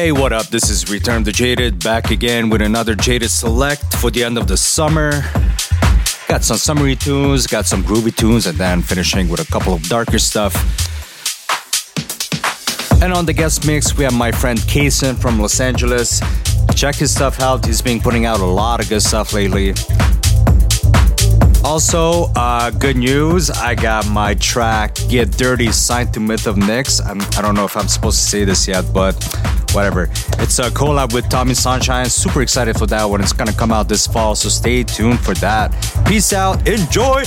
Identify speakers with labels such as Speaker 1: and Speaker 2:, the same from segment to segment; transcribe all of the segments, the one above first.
Speaker 1: Hey, what up? This is Return to Jaded back again with another Jaded Select for the end of the summer. Got some summery tunes, got some groovy tunes, and then finishing with a couple of darker stuff. And on the guest mix, we have my friend Kaysin from Los Angeles. Check his stuff out, he's been putting out a lot of good stuff lately. Also, uh, good news. I got my track Get Dirty signed to Myth of Nix. I'm, I do not know if I'm supposed to say this yet, but whatever. It's a collab with Tommy Sunshine. Super excited for that one. It's gonna come out this fall, so stay tuned for that. Peace out. Enjoy.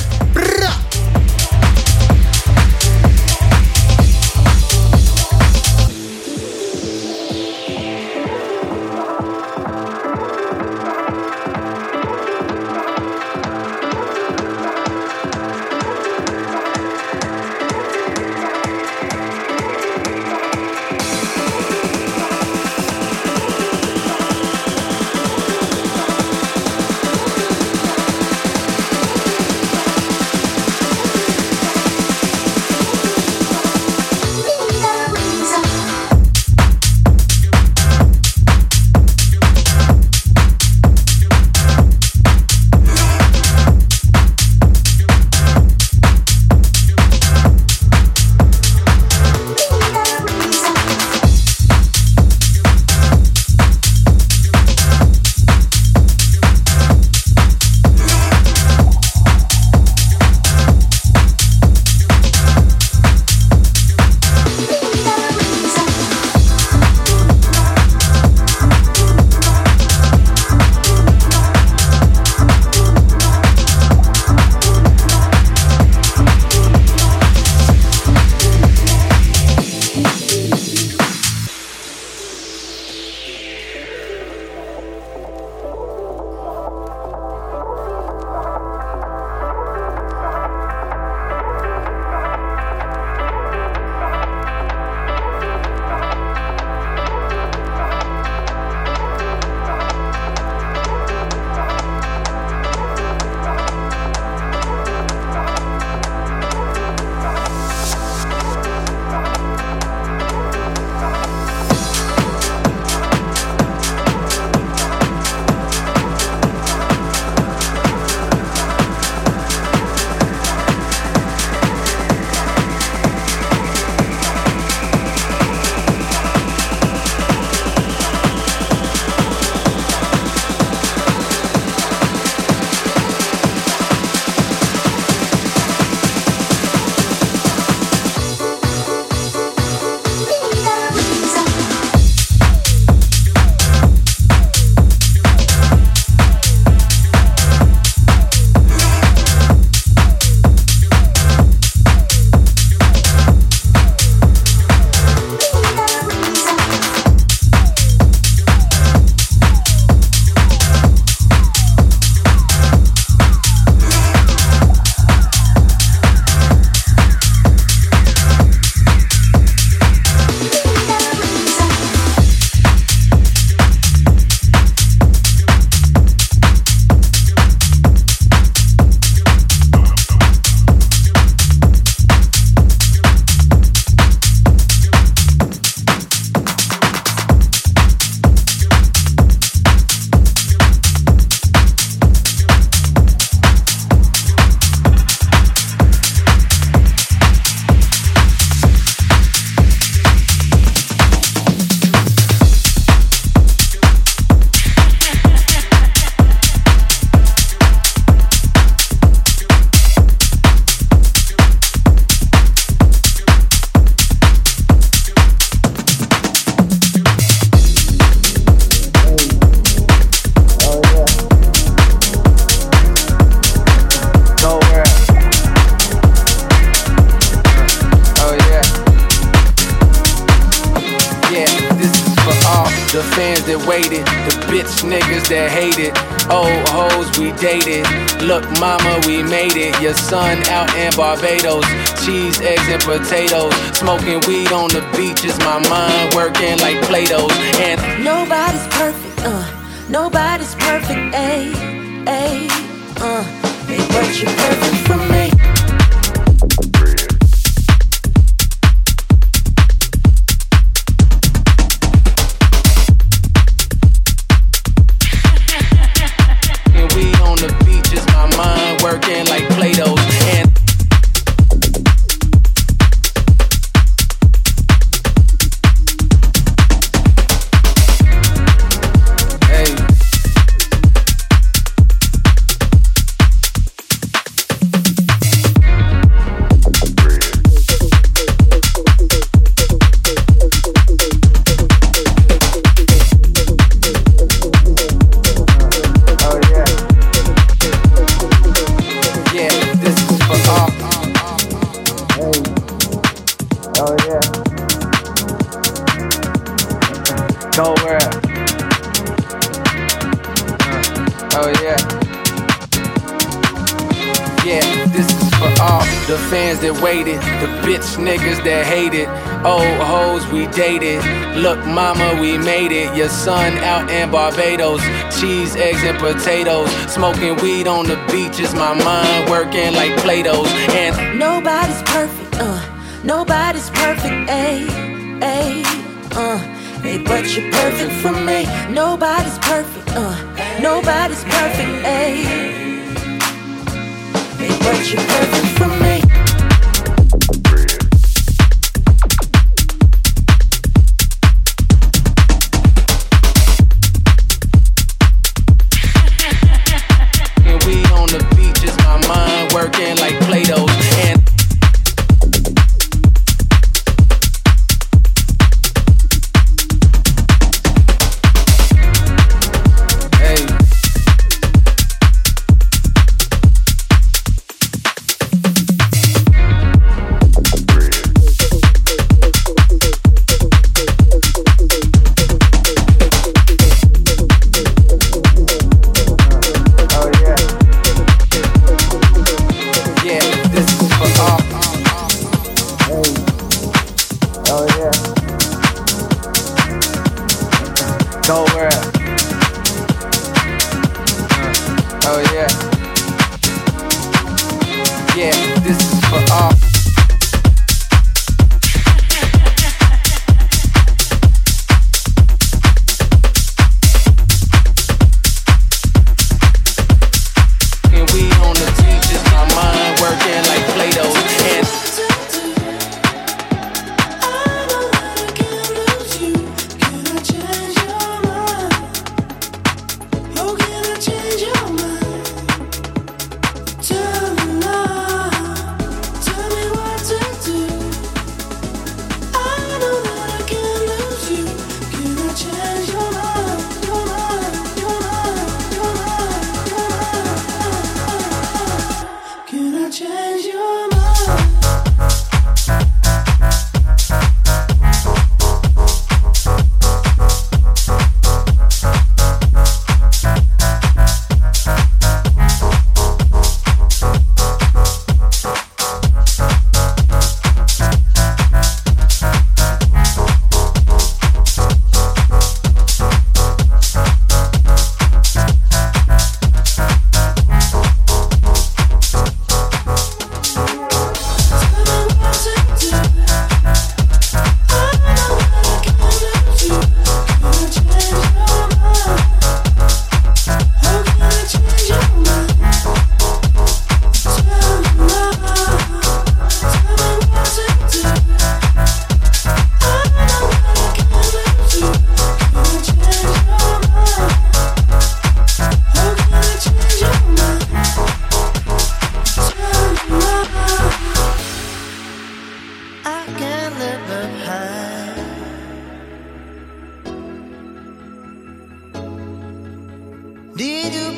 Speaker 2: Smoking weed on the that waited, the bitch niggas that hated, old hoes we dated. Look, mama, we made it. Your son out in Barbados, cheese, eggs, and potatoes. Smoking weed on the beaches, my mind working like Play-Dohs. And
Speaker 3: nobody's perfect, uh, nobody's perfect, ayy, ayy, uh. Hey, but you're perfect for me. Nobody's perfect, uh, nobody's perfect, ayy but you're perfect for me. Change your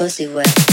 Speaker 4: Pussy wet.